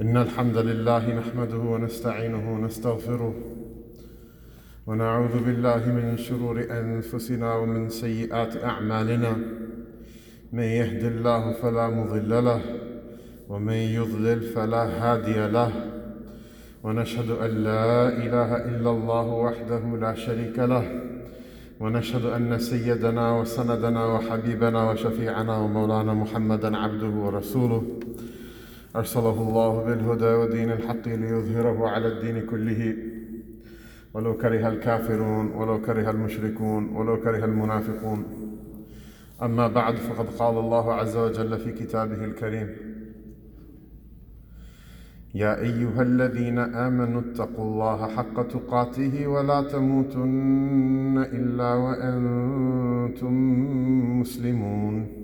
إن الحمد لله نحمده ونستعينه ونستغفره ونعوذ بالله من شرور أنفسنا ومن سيئات أعمالنا. من يهد الله فلا مضل له ومن يضلل فلا هادي له. ونشهد أن لا إله إلا الله وحده لا شريك له. ونشهد أن سيدنا وسندنا وحبيبنا وشفيعنا ومولانا محمدا عبده ورسوله. أرسله الله بالهدى ودين الحق ليظهره على الدين كله. ولو كره الكافرون ولو كره المشركون ولو كره المنافقون. أما بعد فقد قال الله عز وجل في كتابه الكريم يا أيها الذين آمنوا اتقوا الله حق تقاته ولا تموتن إلا وأنتم مسلمون.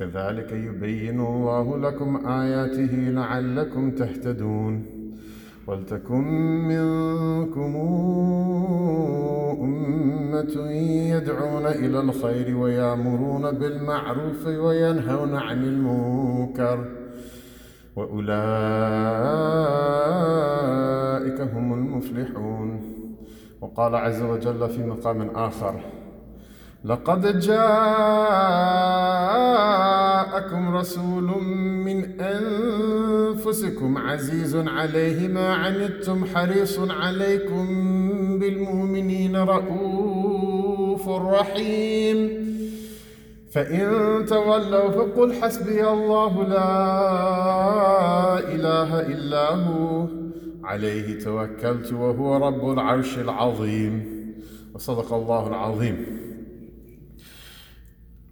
كذلك يبين الله لكم آياته لعلكم تهتدون ولتكن منكم أمة يدعون إلى الخير ويأمرون بالمعروف وينهون عن المنكر وأولئك هم المفلحون وقال عز وجل في مقام آخر لقد جاءكم رسول من أنفسكم عزيز عليه ما عنتم حريص عليكم بالمؤمنين رؤوف رحيم. فإن تولوا فقل حسبي الله لا إله إلا هو. عليه توكلت وهو رب العرش العظيم. وصدق الله العظيم.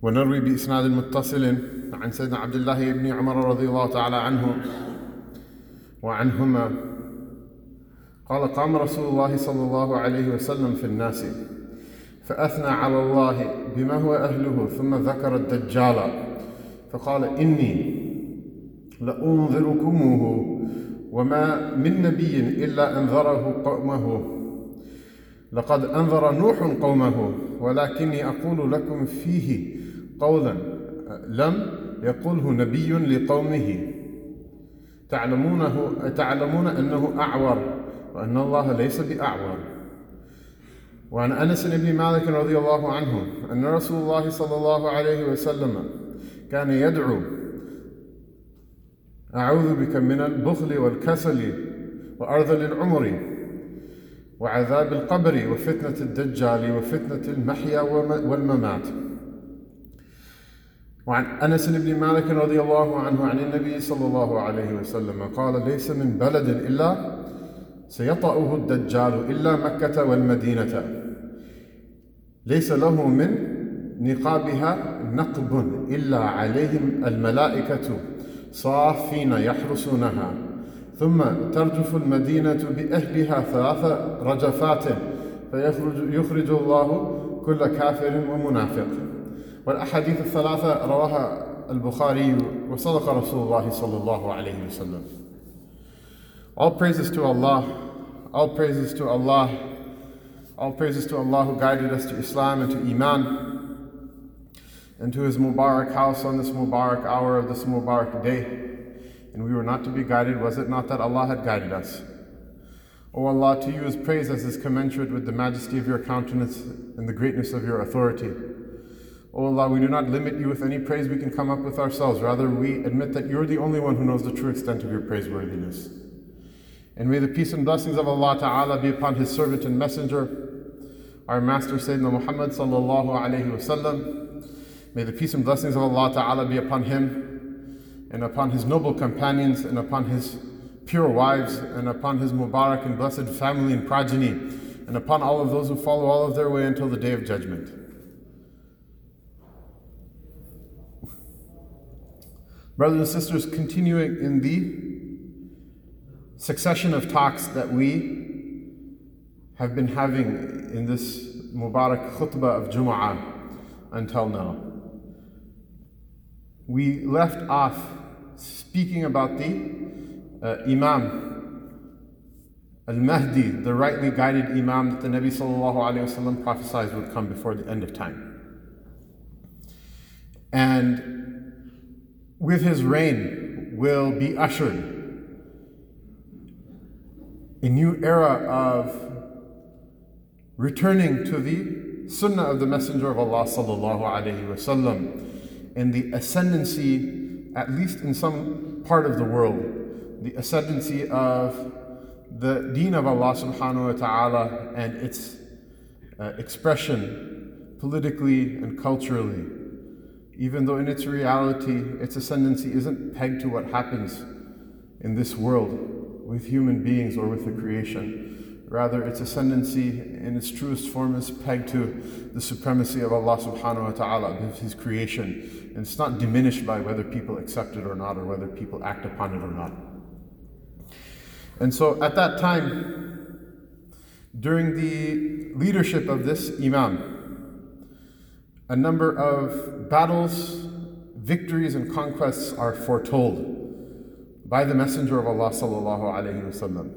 ونروي بإسناد متصل عن سيدنا عبد الله بن عمر رضي الله تعالى عنه وعنهما. قال قام رسول الله صلى الله عليه وسلم في الناس فأثنى على الله بما هو أهله ثم ذكر الدجال فقال إني لأنذركموه وما من نبي إلا أنذره قومه لقد أنذر نوح قومه ولكني أقول لكم فيه قولا لم يقله نبي لقومه. تعلمونه تعلمون أنه أعور وأن الله ليس بأعور. وعن أنس بن مالك رضي الله عنه أن رسول الله صلى الله عليه وسلم كان يدعو أعوذ بك من البخل والكسل وأرذل العمر وعذاب القبر وفتنة الدجال وفتنة المحيا والممات. وعن أنس بن مالك رضي الله عنه عن النبي صلى الله عليه وسلم قال ليس من بلد إلا سيطأه الدجال إلا مكة والمدينة. ليس له من نقابها نقب إلا عليهم الملائكة صافين يحرسونها. ثم ترجف المدينة بأهلها ثلاث رجفات فيخرج يخرج الله كل كافر ومنافق. والأحاديث الثلاثة رواها البخاري وصدق رسول الله صلى الله عليه وسلم All praises to Allah, all praises to Allah, all praises to Allah who guided us to Islam and to Iman and to His Mubarak house on this Mubarak hour of this Mubarak day. And we were not to be guided, was it not that Allah had guided us? O Allah, to you is praise as is commensurate with the majesty of your countenance and the greatness of your authority. O Allah, we do not limit you with any praise we can come up with ourselves. Rather, we admit that you're the only one who knows the true extent of your praiseworthiness. And may the peace and blessings of Allah Ta'ala be upon His servant and messenger, our Master Sayyidina Muhammad Sallallahu Alaihi Wasallam. May the peace and blessings of Allah Ta'ala be upon him and upon his noble companions and upon his pure wives and upon his Mubarak and blessed family and progeny and upon all of those who follow all of their way until the day of judgment. Brothers and sisters, continuing in the succession of talks that we have been having in this Mubarak khutbah of Jum'ah until now. We left off speaking about the uh, Imam Al Mahdi, the rightly guided Imam that the Nabi sallallahu prophesied would come before the end of time. And with his reign will be ushered. A new era of returning to the sunnah of the Messenger of Allah sallallahu alaihi wasallam and the ascendancy, at least in some part of the world, the ascendancy of the deen of Allah subhanahu wa ta'ala and its uh, expression politically and culturally even though in its reality, its ascendancy isn't pegged to what happens in this world with human beings or with the creation. Rather, its ascendancy in its truest form is pegged to the supremacy of Allah subhanahu wa ta'ala, of His creation. And it's not diminished by whether people accept it or not, or whether people act upon it or not. And so at that time, during the leadership of this Imam, a number of battles, victories, and conquests are foretold by the Messenger of Allah sallallahu alaihi wasallam.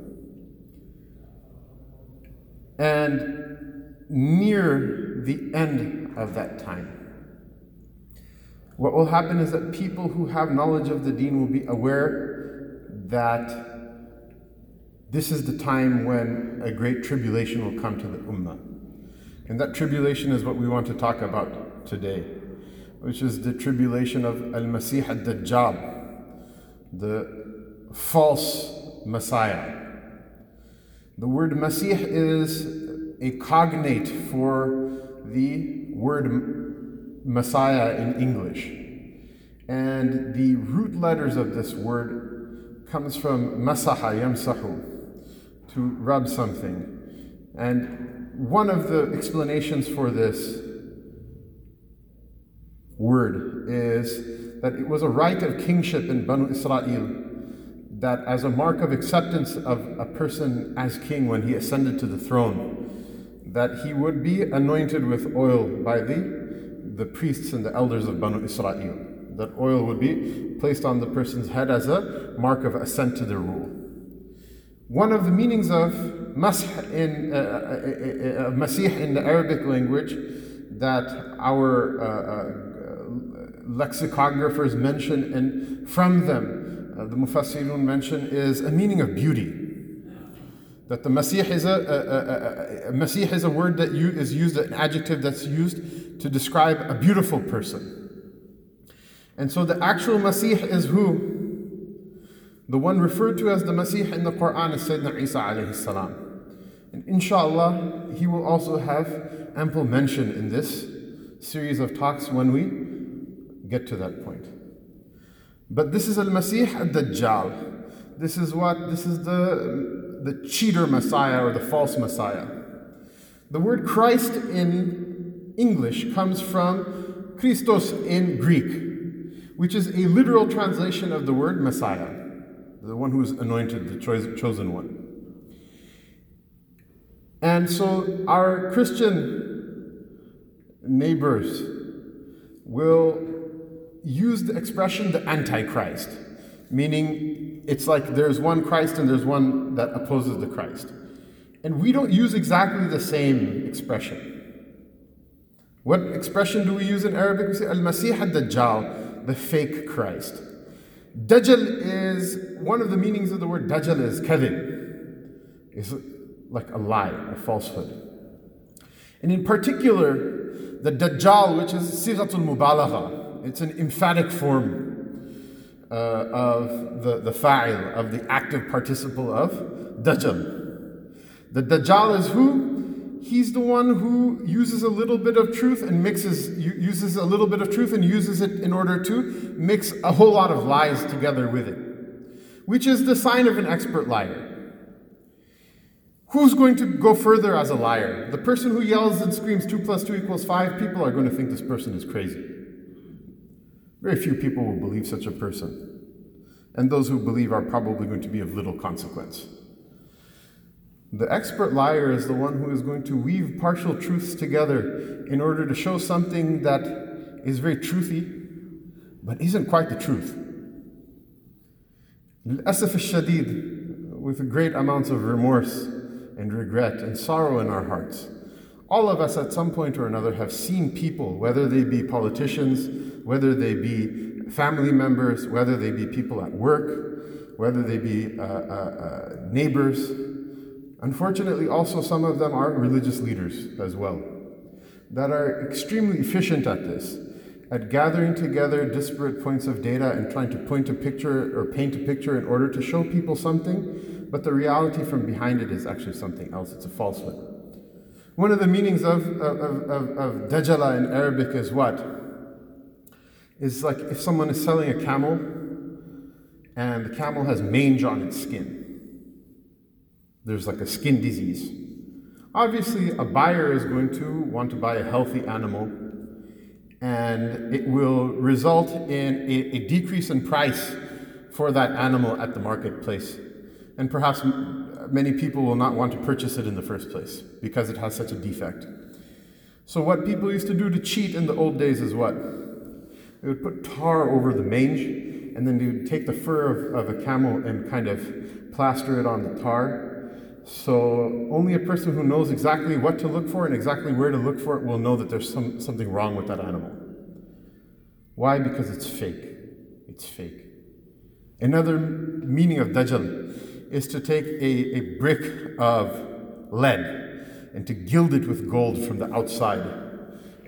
And near the end of that time, what will happen is that people who have knowledge of the deen will be aware that this is the time when a great tribulation will come to the ummah. And that tribulation is what we want to talk about today, which is the tribulation of Al Masih al Dajjal, the false Messiah. The word Masih is a cognate for the word Messiah in English. And the root letters of this word comes from masaha yamsahu, to rub something. And one of the explanations for this word is that it was a rite of kingship in Banu Israel that as a mark of acceptance of a person as king when he ascended to the throne, that he would be anointed with oil by the, the priests and the elders of Banu Israel. That oil would be placed on the person's head as a mark of assent to their rule. One of the meanings of masih in, uh, uh, uh, uh, masih in the Arabic language that our uh, uh, lexicographers mention and from them the Mufassirun mention is a meaning of beauty. That the Masih is a, a Masih is a word that you, is used, an adjective that's used to describe a beautiful person. And so the actual Masih is who? The one referred to as the Masih in the Quran is Sayyidina Isa alayhi salam. And inshallah, he will also have ample mention in this series of talks when we get to that point. But this is Al Masih al Dajjal. This is what? This is the, the cheater Messiah or the false Messiah. The word Christ in English comes from Christos in Greek, which is a literal translation of the word Messiah the one who is anointed, the chosen one. And so our Christian neighbors will use the expression the Antichrist, meaning it's like there's one Christ and there's one that opposes the Christ. And we don't use exactly the same expression. What expression do we use in Arabic? We say Al Masih al Dajjal, the fake Christ. Dajjal is one of the meanings of the word Dajjal is kadhib, is like a lie, a falsehood. And in particular, the Dajjal, which is Sighatul Mubalagha, it's an emphatic form uh, of the, the fa'il, of the active participle of Dajjal. The Dajjal is who? He's the one who uses a little bit of truth and mixes uses a little bit of truth and uses it in order to mix a whole lot of lies together with it which is the sign of an expert liar who's going to go further as a liar the person who yells and screams 2 plus 2 equals 5 people are going to think this person is crazy Very few people will believe such a person. And those who believe are probably going to be of little consequence. The expert liar is the one who is going to weave partial truths together in order to show something that is very truthy, but isn't quite the truth. Asaf shadid, with great amounts of remorse and regret and sorrow in our hearts. All of us at some point or another have seen people, whether they be politicians, whether they be family members, whether they be people at work, whether they be uh, uh, uh, neighbors. Unfortunately, also some of them are religious leaders as well, that are extremely efficient at this, at gathering together disparate points of data and trying to point a picture or paint a picture in order to show people something, but the reality from behind it is actually something else. It's a falsehood. One of the meanings of, of, of, of dajjala in Arabic is what? Is like if someone is selling a camel and the camel has mange on its skin. There's like a skin disease. Obviously, a buyer is going to want to buy a healthy animal and it will result in a, a, decrease in price for that animal at the marketplace. And perhaps many people will not want to purchase it in the first place because it has such a defect. So, what people used to do to cheat in the old days is what? They would put tar over the mange, and then they would take the fur of, of a camel and kind of plaster it on the tar. So, only a person who knows exactly what to look for and exactly where to look for it will know that there's some, something wrong with that animal. Why? Because it's fake. It's fake. Another meaning of Dajjal is to take a, a brick of lead and to gild it with gold from the outside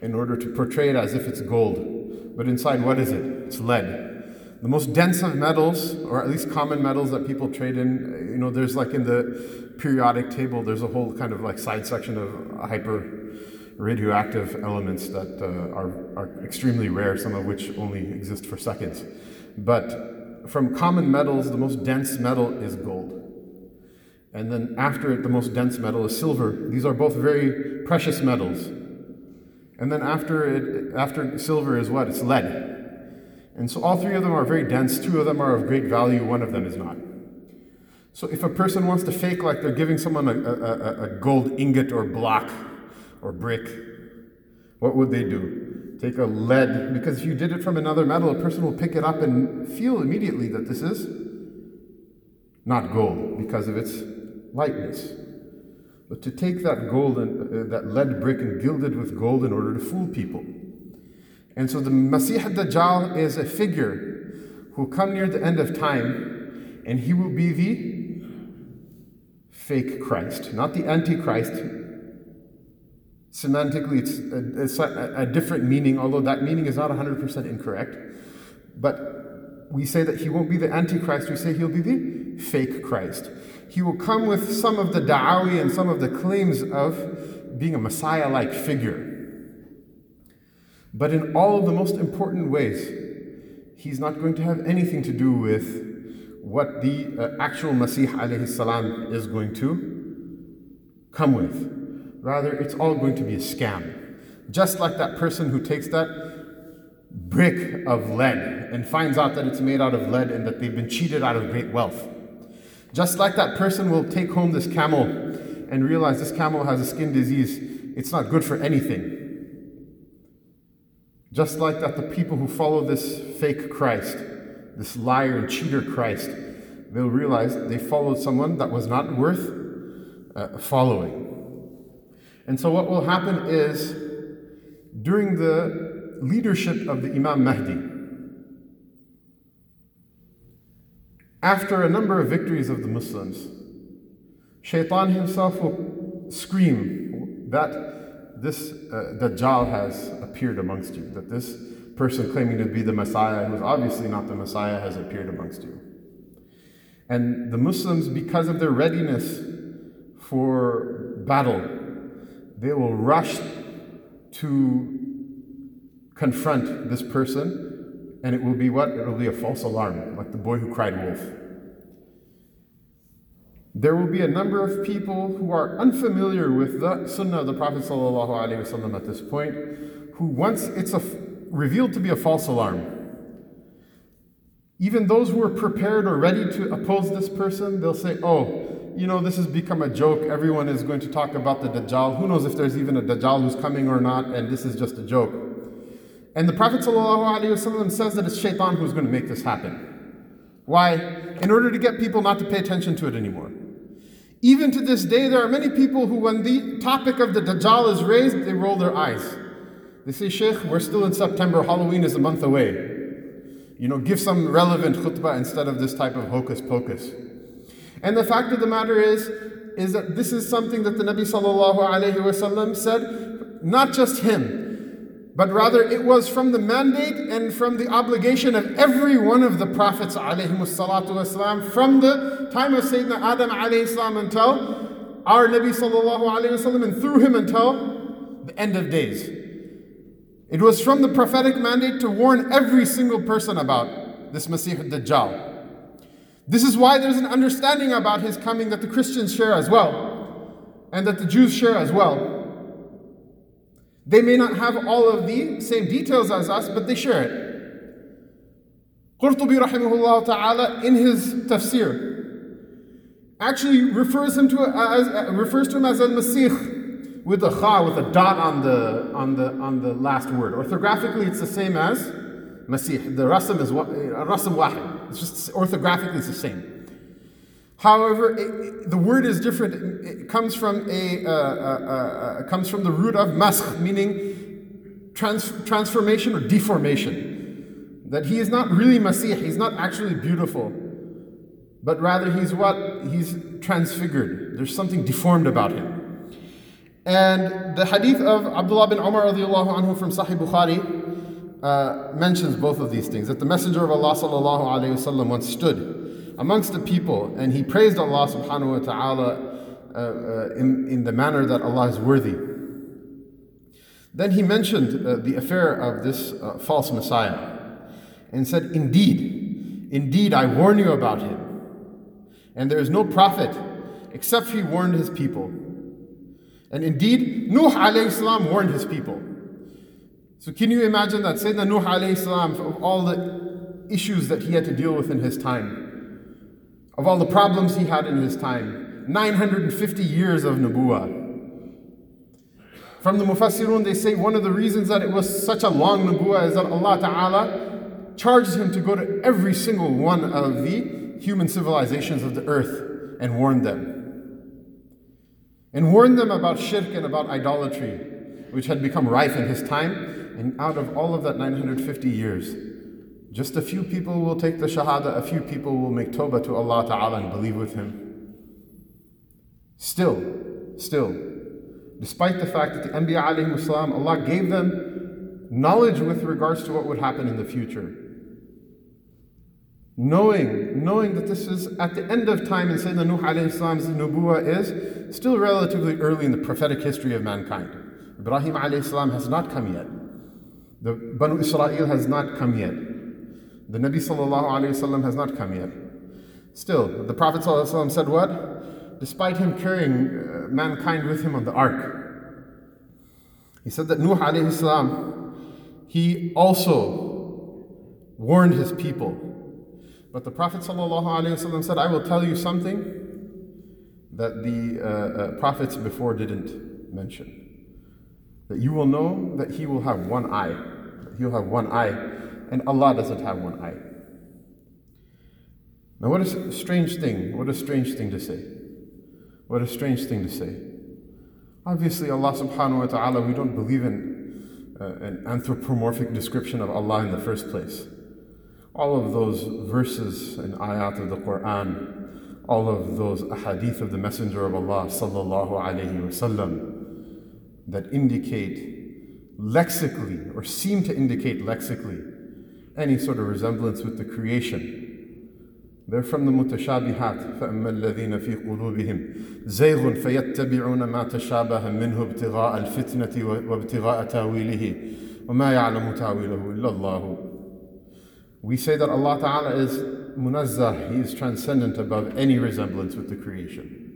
in order to portray it as if it's gold. But inside, what is it? It's lead. The most dense of metals, or at least common metals that people trade in, you know, there's like in the periodic table, there's a whole kind of like side section of hyper radioactive elements that uh, are, are extremely rare, some of which only exist for seconds. But from common metals, the most dense metal is gold. And then after it, the most dense metal is silver. These are both very precious metals. And then after it, after silver is what? It's lead. And so all three of them are very dense. Two of them are of great value, one of them is not. So if a person wants to fake like they're giving someone a, a, a gold ingot or block or brick, what would they do? Take a lead, because if you did it from another metal, a person will pick it up and feel immediately that this is not gold because of its lightness. But to take that gold and uh, that lead brick and gild it with gold in order to fool people. And so the Masih Dajjal is a figure who will come near the end of time and he will be the fake Christ, not the Antichrist. Semantically, it's a, it's a, a different meaning, although that meaning is not 100% incorrect. But we say that he won't be the Antichrist, we say he'll be the fake Christ. He will come with some of the da'awi and some of the claims of being a Messiah like figure. But in all of the most important ways, he's not going to have anything to do with what the uh, actual Masih alayhi salam is going to come with. Rather, it's all going to be a scam. Just like that person who takes that brick of lead and finds out that it's made out of lead and that they've been cheated out of great wealth. Just like that person will take home this camel and realize this camel has a skin disease, it's not good for anything. Just like that, the people who follow this fake Christ, this liar and cheater Christ, they'll realize they followed someone that was not worth uh, following. And so, what will happen is during the leadership of the Imam Mahdi, after a number of victories of the Muslims, Shaitan himself will scream that this uh, Dajjal has appeared amongst you, that this person claiming to be the Messiah, who is obviously not the Messiah, has appeared amongst you. And the Muslims, because of their readiness for battle, they will rush to confront this person, and it will be what? It will be a false alarm, like the boy who cried wolf. There will be a number of people who are unfamiliar with the Sunnah of the Prophet ﷺ at this point, who once it's a, revealed to be a false alarm, even those who are prepared or ready to oppose this person, they'll say, oh, you know, this has become a joke. Everyone is going to talk about the Dajjal. Who knows if there's even a Dajjal who's coming or not, and this is just a joke. And the Prophet ﷺ says that it's shaitan who's going to make this happen. Why? In order to get people not to pay attention to it anymore. Even to this day, there are many people who, when the topic of the Dajjal is raised, they roll their eyes. They say, Sheikh, we're still in September, Halloween is a month away. You know, give some relevant khutbah instead of this type of hocus pocus. And the fact of the matter is, is that this is something that the Nabi sallallahu alayhi wasallam said, not just him, but rather it was from the mandate and from the obligation of every one of the prophets wasallam, from the time of Sayyidina Adam salam until our Nabi wasallam and through him until the end of days. It was from the prophetic mandate to warn every single person about this Masih al-Dajjal. This is why there's an understanding about his coming that the Christians share as well, and that the Jews share as well. They may not have all of the same details as us, but they share it. Qurtubi rahimahullah ta'ala in his tafsir actually refers him to as refers to him as al-Masih with a kha with a dot on the on the on the last word. Orthographically it's the same as Masih. The rasam is uh, rasam wahid. It's just orthographically it's the same. However, it, the word is different. It, comes from a uh, uh, uh, uh, comes from the root of maskh, meaning trans- transformation or deformation. That he is not really Masih. He's not actually beautiful, but rather he's what he's transfigured. There's something deformed about him. And the hadith of Abdullah bin Umar anhu from Sahih Bukhari uh, mentions both of these things. That the Messenger of Allah sallallahu alaihi wasallam once stood amongst the people and he praised Allah subhanahu wa taala uh, uh, in, in the manner that Allah is worthy. Then he mentioned uh, the affair of this uh, false Messiah and said, Indeed, indeed, I warn you about him. And there is no prophet except he warned his people. And indeed, Nuh alayhi salam warned his people. So can you imagine that Sayyidina Nuh alayhi salam, of all the issues that he had to deal with in his time, of all the problems he had in his time, 950 years of Nubuwa. From the Mufassirun, they say one of the reasons that it was such a long Nubuwa is that Allah Ta'ala charged him to go to every single one of the human civilizations of the earth and warn them. And warn them about shirk and about idolatry, which had become rife in his time and out of all of that 950 years, just a few people will take the Shahada, a few people will make Tawbah to Allah Ta'ala and believe with Him. Still, still, despite the fact that the Anbiya alayhi Allah gave them knowledge with regards to what would happen in the future. Knowing, knowing that this is at the end of time and Sayyidina Nuh alayhi nubuwa is still relatively early in the prophetic history of mankind. Ibrahim alayhi has not come yet. The Banu Israel has not come yet. The Nabi sallallahu has not come yet. Still, the Prophet sallallahu said what? Despite him carrying uh, mankind with him on the ark, he said that Nuh salam, he also warned his people. But the Prophet ﷺ said, I will tell you something that the uh, uh, prophets before didn't mention. That you will know that he will have one eye he'll have one eye, and Allah doesn't have one eye. Now, what a strange thing, what a strange thing to say. What a strange thing to say. Obviously, Allah subhanahu wa ta'ala, we don't believe in uh, an anthropomorphic description of Allah in the first place. All of those verses and ayat of the Quran, all of those ahadith of the Messenger of Allah sallallahu alayhi wasallam that indicate lexically or seem to indicate lexically any sort of resemblance with the creation. They're from the mutashabihat. فَأَمَّا الَّذِينَ فِي قُلُوبِهِمْ زَيْغٌ فَيَتَّبِعُونَ مَا تَشَابَهَ مِنْهُ ابْتِغَاءَ الْفِتْنَةِ وَابْتِغَاءَ تَأْوِيلِهِ وَمَا يَعْلَمُ تَأْوِيلَهُ إِلَّا اللَّهُ We say that Allah Ta'ala is munazzah, He is transcendent above any resemblance with the creation.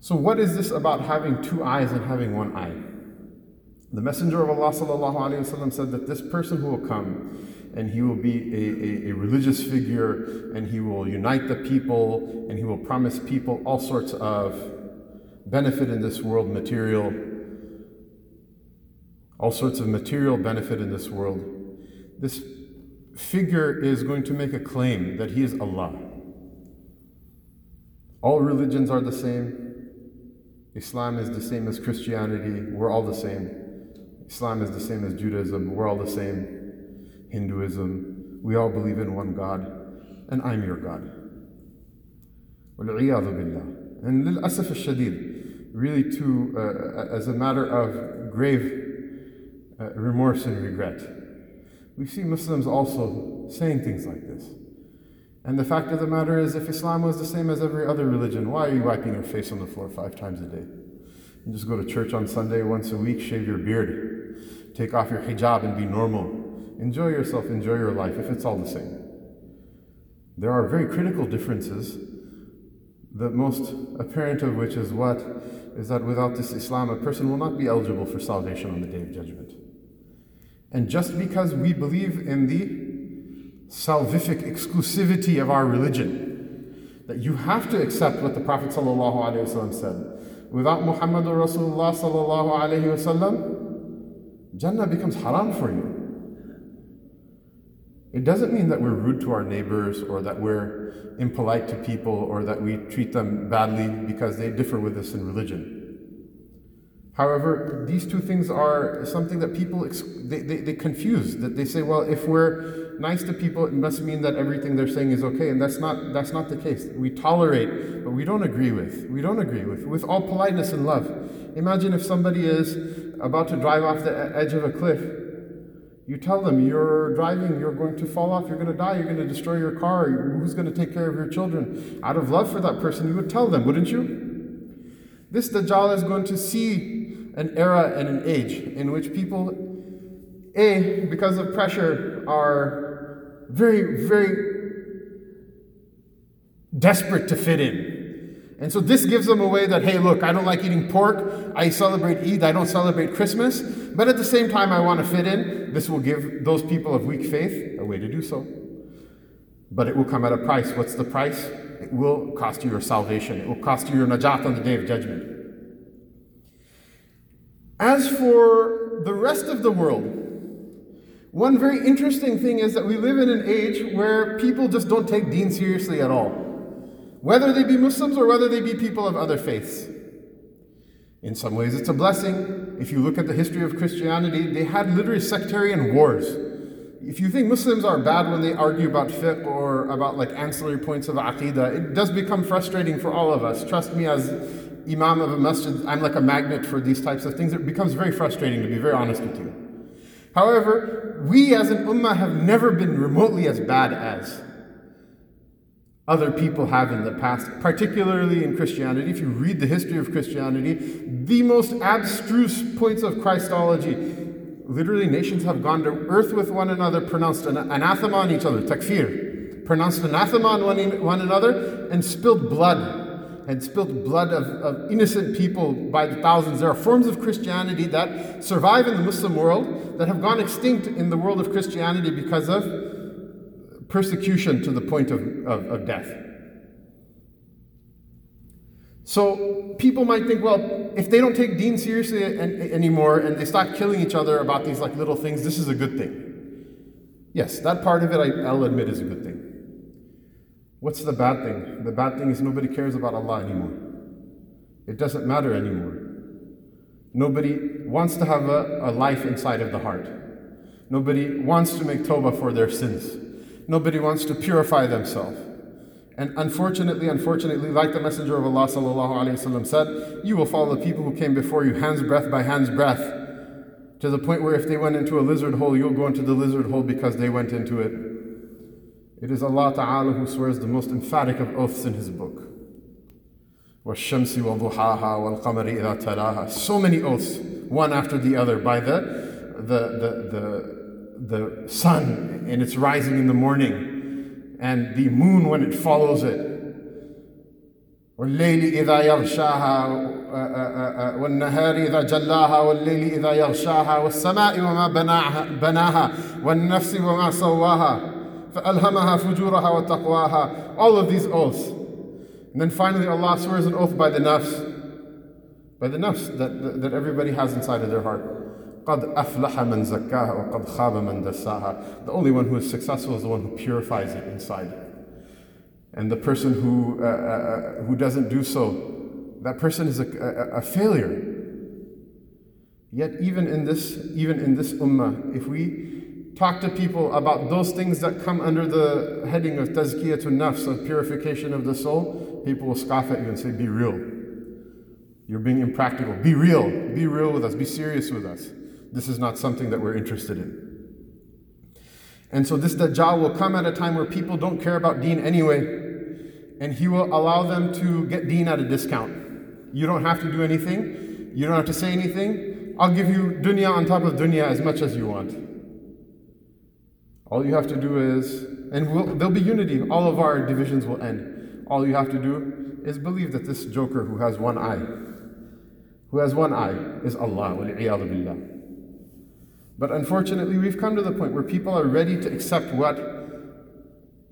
So, what is this about having two eyes and having one eye? The Messenger of Allah وسلم, said that this person who will come and he will be a, a, a, religious figure and he will unite the people and he will promise people all sorts of benefit in this world, material, all sorts of material benefit in this world. This figure is going to make a claim that he is Allah. All religions are the same. Islam is the same as Christianity. We're all the same. Islam is the same as Judaism. We're all the same. Hinduism. We all believe in one God. And I'm your God. And للأسف الشديد, really to, uh, as a matter of grave uh, remorse and regret, we see Muslims also saying things like this. And the fact of the matter is, if Islam was the same as every other religion, why are you wiping your face on the floor five times a day? You just go to church on Sunday once a week, shave your beard, take off your hijab, and be normal. Enjoy yourself, enjoy your life, if it's all the same. There are very critical differences, the most apparent of which is what? Is that without this Islam, a person will not be eligible for salvation on the day of judgment. And just because we believe in the salvific exclusivity of our religion, that you have to accept what the Prophet ﷺ said. Without Muhammad Rasulullah Jannah becomes haram for you. It doesn't mean that we're rude to our neighbors or that we're impolite to people or that we treat them badly because they differ with us in religion. However, these two things are something that people they, they, they confuse. That they say, well, if we're nice to people, it must mean that everything they're saying is okay, and that's not that's not the case. We tolerate, but we don't agree with. We don't agree with with all politeness and love. Imagine if somebody is about to drive off the edge of a cliff. You tell them you're driving, you're going to fall off, you're going to die, you're going to destroy your car. Who's going to take care of your children? Out of love for that person, you would tell them, wouldn't you? This Dajjal is going to see an era and an age in which people, A, because of pressure, are very, very desperate to fit in. And so this gives them a way that, hey, look, I don't like eating pork. I celebrate Eid. I don't celebrate Christmas. But at the same time, I want to fit in. This will give those people of weak faith a way to do so. But it will come at a price. What's the price? It will cost you your salvation. It will cost you your najat on the day of judgment. As for the rest of the world, one very interesting thing is that we live in an age where people just don't take deen seriously at all, whether they be Muslims or whether they be people of other faiths. In some ways, it's a blessing. If you look at the history of Christianity, they had literally sectarian wars. If you think Muslims are bad when they argue about fiqh or about like ancillary points of aqidah, it does become frustrating for all of us. Trust me, as imam of a masjid, I'm like a magnet for these types of things. It becomes very frustrating, to be very honest with you. However, we as an ummah have never been remotely as bad as other people have in the past, particularly in Christianity. If you read the history of Christianity, the most abstruse points of Christology, literally nations have gone to earth with one another, pronounced an anathema on each other, takfir, pronounced anathema on one, one another, and spilled blood had spilt blood of, of innocent people by the thousands. There are forms of Christianity that survive in the Muslim world that have gone extinct in the world of Christianity because of persecution to the point of, of, of death. So people might think, well, if they don't take deen seriously anymore and they stop killing each other about these like little things, this is a good thing. Yes, that part of it I, I'll admit is a good thing. What's the bad thing? The bad thing is nobody cares about Allah anymore. It doesn't matter anymore. Nobody wants to have a, a life inside of the heart. Nobody wants to make tawbah for their sins. Nobody wants to purify themselves. And unfortunately, unfortunately, like the Messenger of Allah وسلم, said, you will follow the people who came before you, hands breadth by hands breadth, to the point where if they went into a lizard hole, you'll go into the lizard hole because they went into it. It is Allah Ta'ala who swears the most emphatic of oaths in His book. وَالشَّمْسِ وَضُحَاهَا وَالْقَمَرِ إِذَا تَلَاهَا So many oaths, one after the other, by the, the, the, the, the sun in its rising in the morning, and the moon when it follows it. وَاللَّيْلِ إِذَا يَغْشَاهَا والنهار إذا جلاها والليل إذا يغشاها والسماء وما بناها, بناها والنفس وما سواها فألهمها فجورها وتقواها all of these oaths and then finally Allah swears an oath by the nafs by the nafs that, that, that everybody has inside of their heart قد أفلح من زكاها وقد خاب من دساها the only one who is successful is the one who purifies it inside and the person who, uh, uh, who doesn't do so that person is a, a, a failure. Yet even in this, even in this ummah, if we talk to people about those things that come under the heading of tazkiyatun nafs, of purification of the soul, people will scoff at you and say, be real. You're being impractical. Be real. Be real with us. Be serious with us. This is not something that we're interested in. And so this Dajjal will come at a time where people don't care about deen anyway, and he will allow them to get deen at a discount. You don't have to do anything. You don't have to say anything. I'll give you dunya on top of dunya as much as you want. All you have to do is, and we'll, there'll be unity. All of our divisions will end. All you have to do is believe that this joker who has one eye, who has one eye, is Allah. But unfortunately, we've come to the point where people are ready to accept what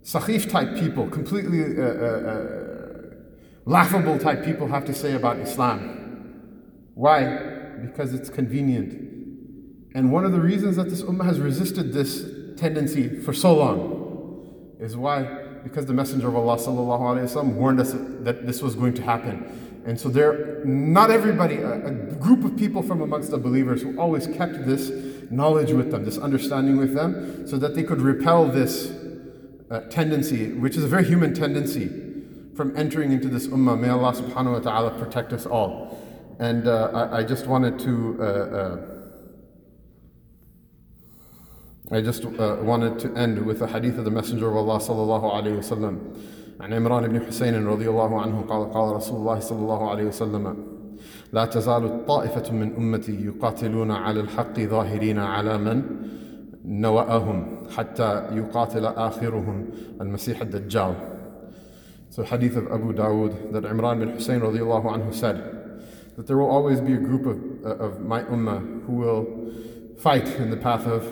Sakhif type people, completely uh, uh, uh, laughable type people have to say about Islam. Why? Because it's convenient. And one of the reasons that this ummah has resisted this tendency for so long is why? Because the Messenger of Allah وسلم, warned us that this was going to happen. And so there, not everybody, a, a group of people from amongst the believers who always kept this knowledge with them, this understanding with them, so that they could repel this uh, tendency, which is a very human tendency from entering into this ummah. May Allah subhanahu wa ta'ala protect us all. And uh, I, I, just wanted to. Uh, uh, I just uh, wanted to end with a hadith of the Messenger of Allah sallallahu alayhi wasallam. عن عمران بن حسين رضي الله عنه قال قال رسول الله صلى الله عليه وسلم لا تزال طائفة من أمتي يقاتلون على الحق ظاهرين على من نوأهم حتى يقاتل آخرهم المسيح الدجال so hadith of Abu Dawud that Imran bin Hussein radiallahu anhu said that there will always be a group of, uh, of my ummah who will fight in the path of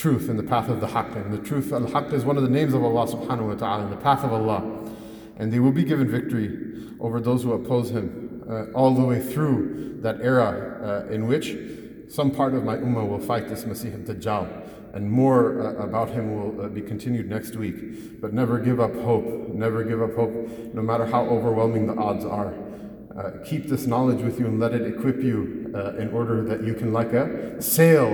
truth, in the path of the haqq. And the truth, al-haqq is one of the names of Allah subhanahu wa ta'ala, the path of Allah. And they will be given victory over those who oppose him uh, all the way through that era uh, in which some part of my ummah will fight this Masih al-Dajjal and more uh, about him will uh, be continued next week. But never give up hope. Never give up hope, no matter how overwhelming the odds are. Uh, keep this knowledge with you and let it equip you uh, in order that you can, like a sail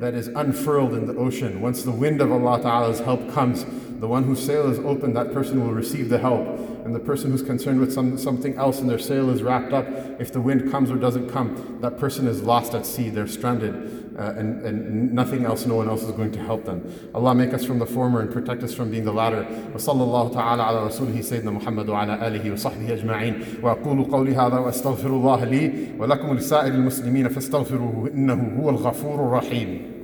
that is unfurled in the ocean, once the wind of Allah Ta'ala's help comes, the one whose sail is open, that person will receive the help. And the person who's concerned with some, something else and their sail is wrapped up, if the wind comes or doesn't come, that person is lost at sea, they're stranded, uh, and, and nothing else, no one else is going to help them. Allah make us from the former and protect us from being the latter. وصلى الله تعالى على رسوله سيدنا محمد وعلى آله وصحبه أجمعين وأقول قولي هذا وأستغفر الله لي ولكم لسائر المسلمين فاستغفروه إنه هو الغفور الرحيم